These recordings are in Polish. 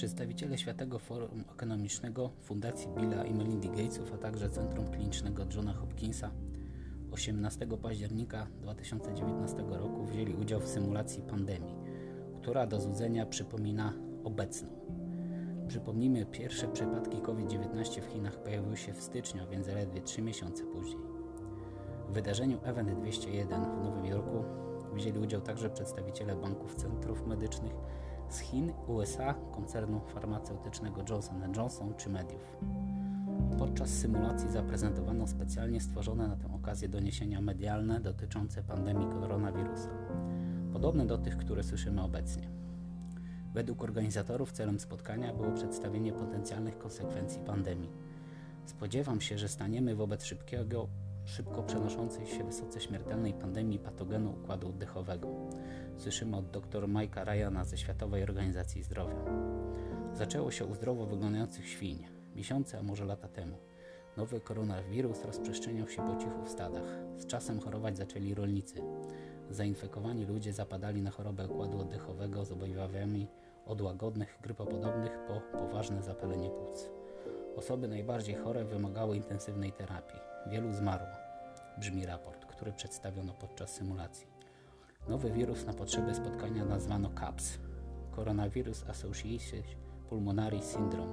Przedstawiciele Światowego Forum Ekonomicznego, Fundacji Billa i Melindy Gatesów, a także Centrum Klinicznego Johna Hopkinsa 18 października 2019 roku wzięli udział w symulacji pandemii, która do złudzenia przypomina obecną. Przypomnijmy, pierwsze przypadki COVID-19 w Chinach pojawiły się w styczniu, więc zaledwie 3 miesiące później. W wydarzeniu Event 201 w Nowym Jorku wzięli udział także przedstawiciele banków centrów medycznych z Chin, USA, koncernu farmaceutycznego Johnson Johnson czy mediów. Podczas symulacji zaprezentowano specjalnie stworzone na tę okazję doniesienia medialne dotyczące pandemii koronawirusa, podobne do tych, które słyszymy obecnie. Według organizatorów celem spotkania było przedstawienie potencjalnych konsekwencji pandemii. Spodziewam się, że staniemy wobec szybkiego, szybko przenoszącej się wysoce śmiertelnej pandemii patogenu układu oddechowego. Słyszymy od dr Mike'a Ryana ze Światowej Organizacji Zdrowia. Zaczęło się u zdrowo wyglądających świń, miesiące, a może lata temu. Nowy koronawirus rozprzestrzeniał się po cichu w stadach. Z czasem chorować zaczęli rolnicy. Zainfekowani ludzie zapadali na chorobę układu oddechowego z objawami od łagodnych, grypopodobnych po poważne zapalenie płuc. Osoby najbardziej chore wymagały intensywnej terapii. Wielu zmarło. Brzmi raport, który przedstawiono podczas symulacji. Nowy wirus na potrzeby spotkania nazwano CAPS Coronavirus Associated Pulmonary Syndrome,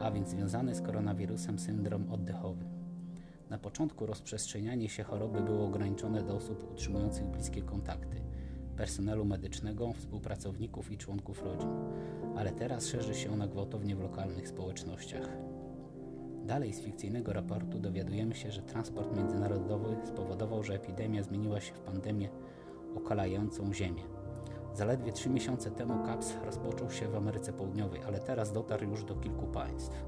a więc związany z koronawirusem syndrom oddechowy. Na początku rozprzestrzenianie się choroby było ograniczone do osób utrzymujących bliskie kontakty, personelu medycznego, współpracowników i członków rodzin, ale teraz szerzy się ona gwałtownie w lokalnych społecznościach. Dalej z fikcyjnego raportu dowiadujemy się, że transport międzynarodowy spowodował, że epidemia zmieniła się w pandemię okalającą Ziemię. Zaledwie trzy miesiące temu KAPS rozpoczął się w Ameryce Południowej, ale teraz dotarł już do kilku państw.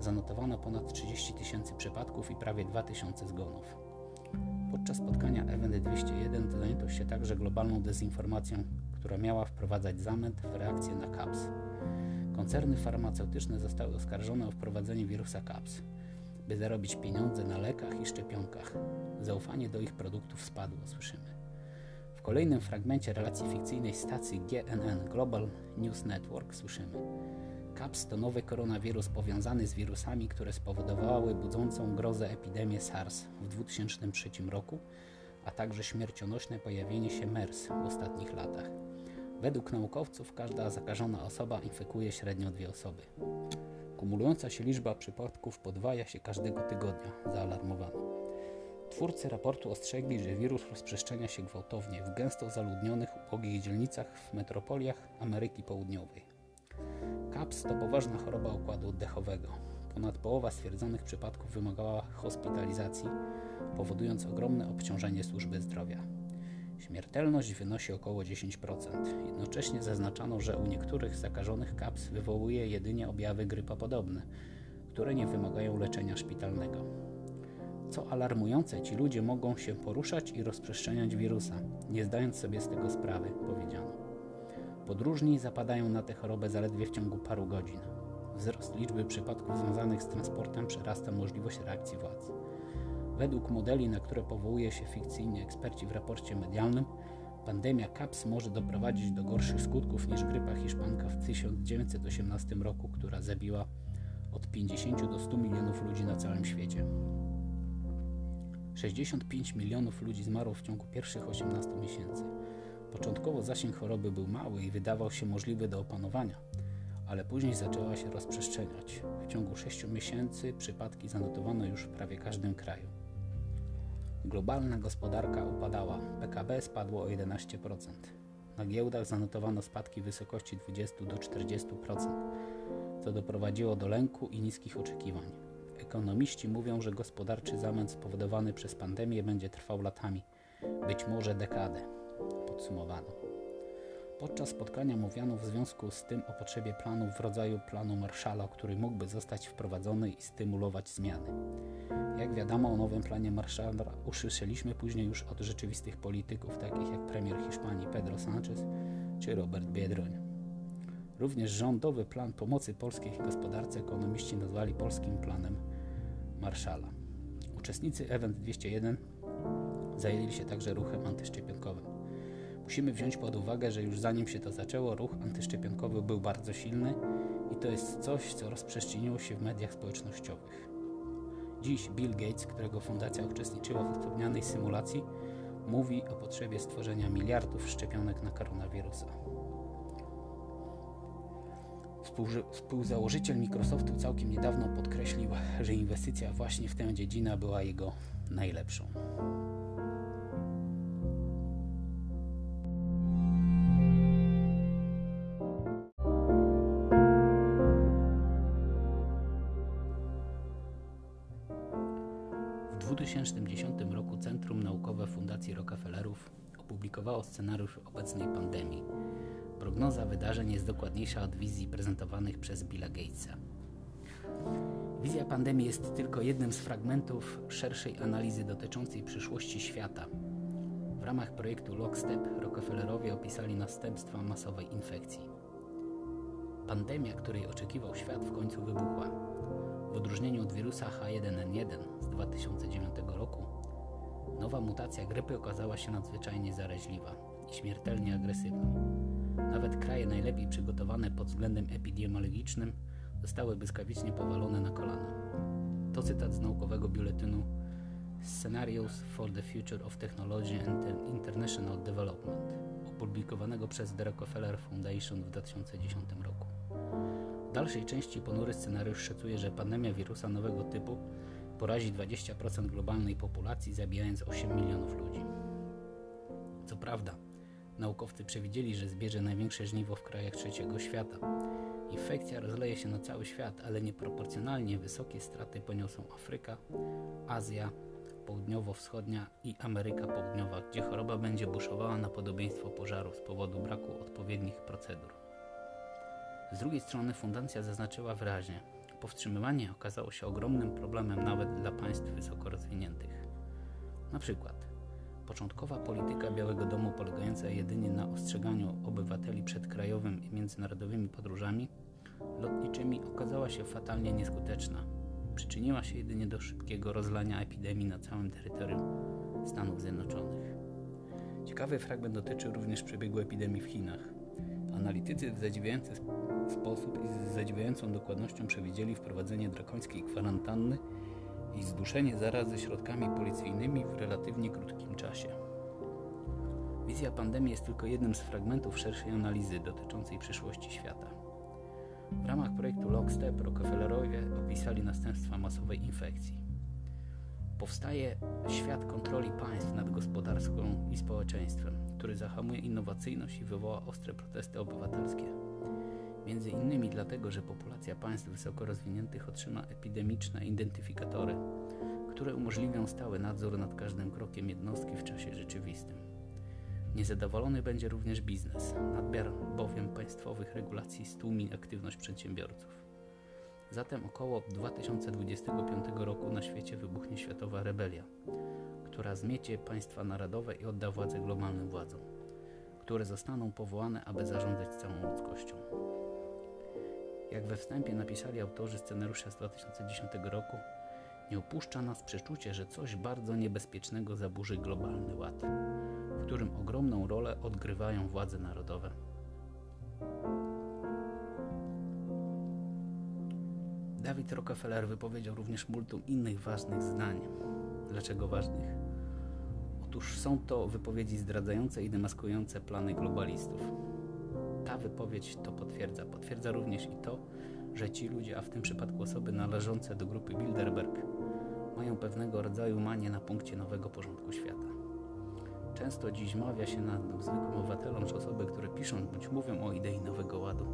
Zanotowano ponad 30 tysięcy przypadków i prawie 2 tysiące zgonów. Podczas spotkania Event 201 zajęto się także globalną dezinformacją, która miała wprowadzać zamęt w reakcję na KAPS. Koncerny farmaceutyczne zostały oskarżone o wprowadzenie wirusa CAPS, by zarobić pieniądze na lekach i szczepionkach. Zaufanie do ich produktów spadło, słyszymy. W kolejnym fragmencie relacji fikcyjnej stacji GNN Global News Network słyszymy CAPS to nowy koronawirus powiązany z wirusami, które spowodowały budzącą grozę epidemię SARS w 2003 roku, a także śmiercionośne pojawienie się MERS w ostatnich latach. Według naukowców każda zakażona osoba infekuje średnio dwie osoby. Kumulująca się liczba przypadków podwaja się każdego tygodnia, zaalarmowano. Twórcy raportu ostrzegli, że wirus rozprzestrzenia się gwałtownie w gęsto zaludnionych, ubogich dzielnicach w metropoliach Ameryki Południowej. CAPS to poważna choroba układu oddechowego. Ponad połowa stwierdzonych przypadków wymagała hospitalizacji, powodując ogromne obciążenie służby zdrowia. Śmiertelność wynosi około 10%. Jednocześnie zaznaczano, że u niektórych zakażonych KAPS wywołuje jedynie objawy grypopodobne, które nie wymagają leczenia szpitalnego. Co alarmujące, ci ludzie mogą się poruszać i rozprzestrzeniać wirusa, nie zdając sobie z tego sprawy, powiedziano. Podróżni zapadają na tę chorobę zaledwie w ciągu paru godzin. Wzrost liczby przypadków związanych z transportem przerasta możliwość reakcji władz. Według modeli, na które powołuje się fikcyjnie eksperci w raporcie medialnym, pandemia CAPS może doprowadzić do gorszych skutków niż grypa hiszpanka w 1918 roku, która zabiła od 50 do 100 milionów ludzi na całym świecie. 65 milionów ludzi zmarło w ciągu pierwszych 18 miesięcy. Początkowo zasięg choroby był mały i wydawał się możliwy do opanowania, ale później zaczęła się rozprzestrzeniać. W ciągu 6 miesięcy przypadki zanotowano już w prawie każdym kraju. Globalna gospodarka upadała, PKB spadło o 11%. Na giełdach zanotowano spadki w wysokości 20 do 40%, co doprowadziło do lęku i niskich oczekiwań. Ekonomiści mówią, że gospodarczy zamęt spowodowany przez pandemię będzie trwał latami, być może dekadę, podsumowano. Podczas spotkania mówiano w związku z tym o potrzebie planu w rodzaju planu Marszala, który mógłby zostać wprowadzony i stymulować zmiany. Jak wiadomo, o nowym planie Marszala usłyszeliśmy później już od rzeczywistych polityków, takich jak premier Hiszpanii Pedro Sánchez czy Robert Biedroń. Również rządowy plan pomocy polskiej gospodarce ekonomiści nazwali polskim planem Marszala. Uczestnicy Event 201 zajęli się także ruchem antyszczepionkowym. Musimy wziąć pod uwagę, że już zanim się to zaczęło, ruch antyszczepionkowy był bardzo silny I to jest coś, co rozprzestrzeniło się w mediach społecznościowych. Dziś Bill Gates, którego fundacja uczestniczyła w wspomnianej symulacji, mówi o potrzebie stworzenia miliardów szczepionek na koronawirusa. Współzałożyciel Microsoftu całkiem niedawno podkreślił, że inwestycja właśnie w tę dziedzinę była jego najlepszą. 2010 roku Centrum Naukowe Fundacji Rockefellerów opublikowało scenariusz obecnej pandemii Prognoza wydarzeń jest dokładniejsza od wizji prezentowanych przez Billa Gatesa. Wizja pandemii jest tylko jednym z fragmentów szerszej analizy dotyczącej przyszłości świata. W ramach projektu Lockstep Rockefellerowie opisali następstwa masowej infekcji. Pandemia, której oczekiwał świat, w końcu wybuchła. W odróżnieniu od wirusa H1N1 z 2009 roku, nowa mutacja grypy okazała się nadzwyczajnie zaraźliwa i śmiertelnie agresywna. Nawet kraje najlepiej przygotowane pod względem epidemiologicznym zostały błyskawicznie powalone na kolana. To cytat z naukowego biuletynu Scenarios for the Future of Technology and International Development, opublikowanego przez The Rockefeller Foundation w 2010 roku. Dalszej części ponury scenariusz szacuje, że pandemia wirusa nowego typu porazi 20% globalnej populacji, zabijając 8 milionów ludzi. Co prawda, Naukowcy przewidzieli, że zbierze największe żniwo w krajach trzeciego świata. Infekcja rozleje się na cały świat, ale nieproporcjonalnie wysokie straty poniosą Afryka, Azja, Południowo-Wschodnia i Ameryka Południowa, gdzie choroba będzie buszowała na podobieństwo pożaru z powodu braku odpowiednich procedur. Z drugiej strony fundacja zaznaczyła wyraźnie, powstrzymywanie okazało się ogromnym problemem nawet dla państw wysoko rozwiniętych. Na przykład Początkowa polityka Białego Domu polegająca jedynie na ostrzeganiu obywateli przed krajowym i międzynarodowymi podróżami lotniczymi okazała się fatalnie nieskuteczna. Przyczyniła się jedynie do szybkiego rozlania epidemii na całym terytorium Stanów Zjednoczonych. Ciekawy fragment dotyczy również przebiegu epidemii w Chinach. Analitycy w zadziwiający sposób i z zadziwiającą dokładnością przewidzieli wprowadzenie drakońskiej kwarantanny i zduszenie zarazy środkami policyjnymi w relatywnie krótkim czasie. Wizja pandemii jest tylko jednym z fragmentów szerszej analizy dotyczącej przyszłości świata. W ramach projektu Lockstep Rockefellerowie opisali następstwa masowej infekcji. Powstaje świat kontroli państw nad gospodarką i społeczeństwem, który zahamuje innowacyjność i wywoła ostre protesty obywatelskie. Między innymi dlatego, że populacja państw wysoko rozwiniętych otrzyma epidemiczne identyfikatory, które umożliwią stały nadzór nad każdym krokiem jednostki w czasie rzeczywistym. Niezadowolony będzie również biznes, nadmiar bowiem państwowych regulacji stłumi aktywność przedsiębiorców. Zatem około 2025 roku na świecie wybuchnie światowa rebelia, która zmiecie państwa narodowe i odda władzę globalnym władzom, które zostaną powołane, aby zarządzać całą ludzkością. Jak we wstępie napisali autorzy scenariusza z 2010 roku, nie opuszcza nas przeczucie, że coś bardzo niebezpiecznego zaburzy globalny ład, w którym ogromną rolę odgrywają władze narodowe. David Rockefeller wypowiedział również multum innych ważnych zdań. Dlaczego ważnych? Otóż są to wypowiedzi zdradzające i demaskujące plany globalistów wypowiedź to potwierdza. Potwierdza również i to, że ci ludzie, a w tym przypadku osoby należące do grupy Bilderberg, mają pewnego rodzaju manię na punkcie nowego porządku świata. Często dziś mawia się nad zwykłym obywatelom, że osoby, które piszą bądź mówią o idei nowego ładu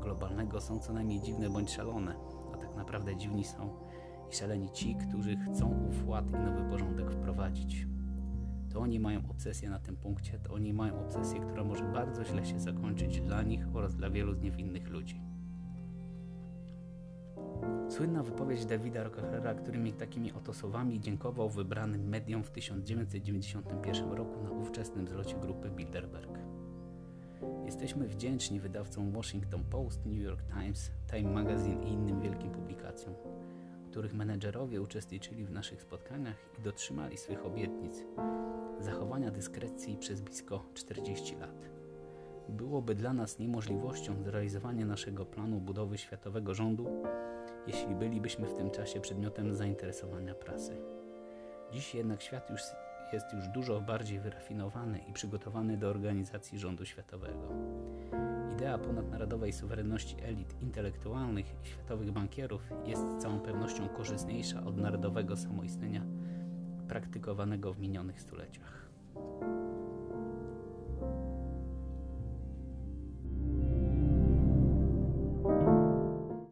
globalnego są co najmniej dziwne bądź szalone, a tak naprawdę dziwni są i szaleni ci, którzy chcą ów ład i nowy porządek wprowadzić to oni mają obsesję na tym punkcie, to oni mają obsesję, która może bardzo źle się zakończyć dla nich oraz dla wielu z niewinnych ludzi. Słynna wypowiedź Davida Rockefellera, którymi takimi oto słowami dziękował wybranym mediom w 1991 roku na ówczesnym zlocie grupy Bilderberg. Jesteśmy wdzięczni wydawcom Washington Post, New York Times, Time Magazine i innym wielkim publikacjom, których menedżerowie uczestniczyli w naszych spotkaniach i dotrzymali swych obietnic zachowania dyskrecji przez blisko 40 lat. Byłoby dla nas niemożliwością zrealizowanie naszego planu budowy światowego rządu, jeśli bylibyśmy w tym czasie przedmiotem zainteresowania prasy. Dziś jednak świat już jest już dużo bardziej wyrafinowany i przygotowany do organizacji rządu światowego. Idea ponadnarodowej suwerenności elit intelektualnych i światowych bankierów jest z całą pewnością korzystniejsza od narodowego samoistnienia praktykowanego w minionych stuleciach.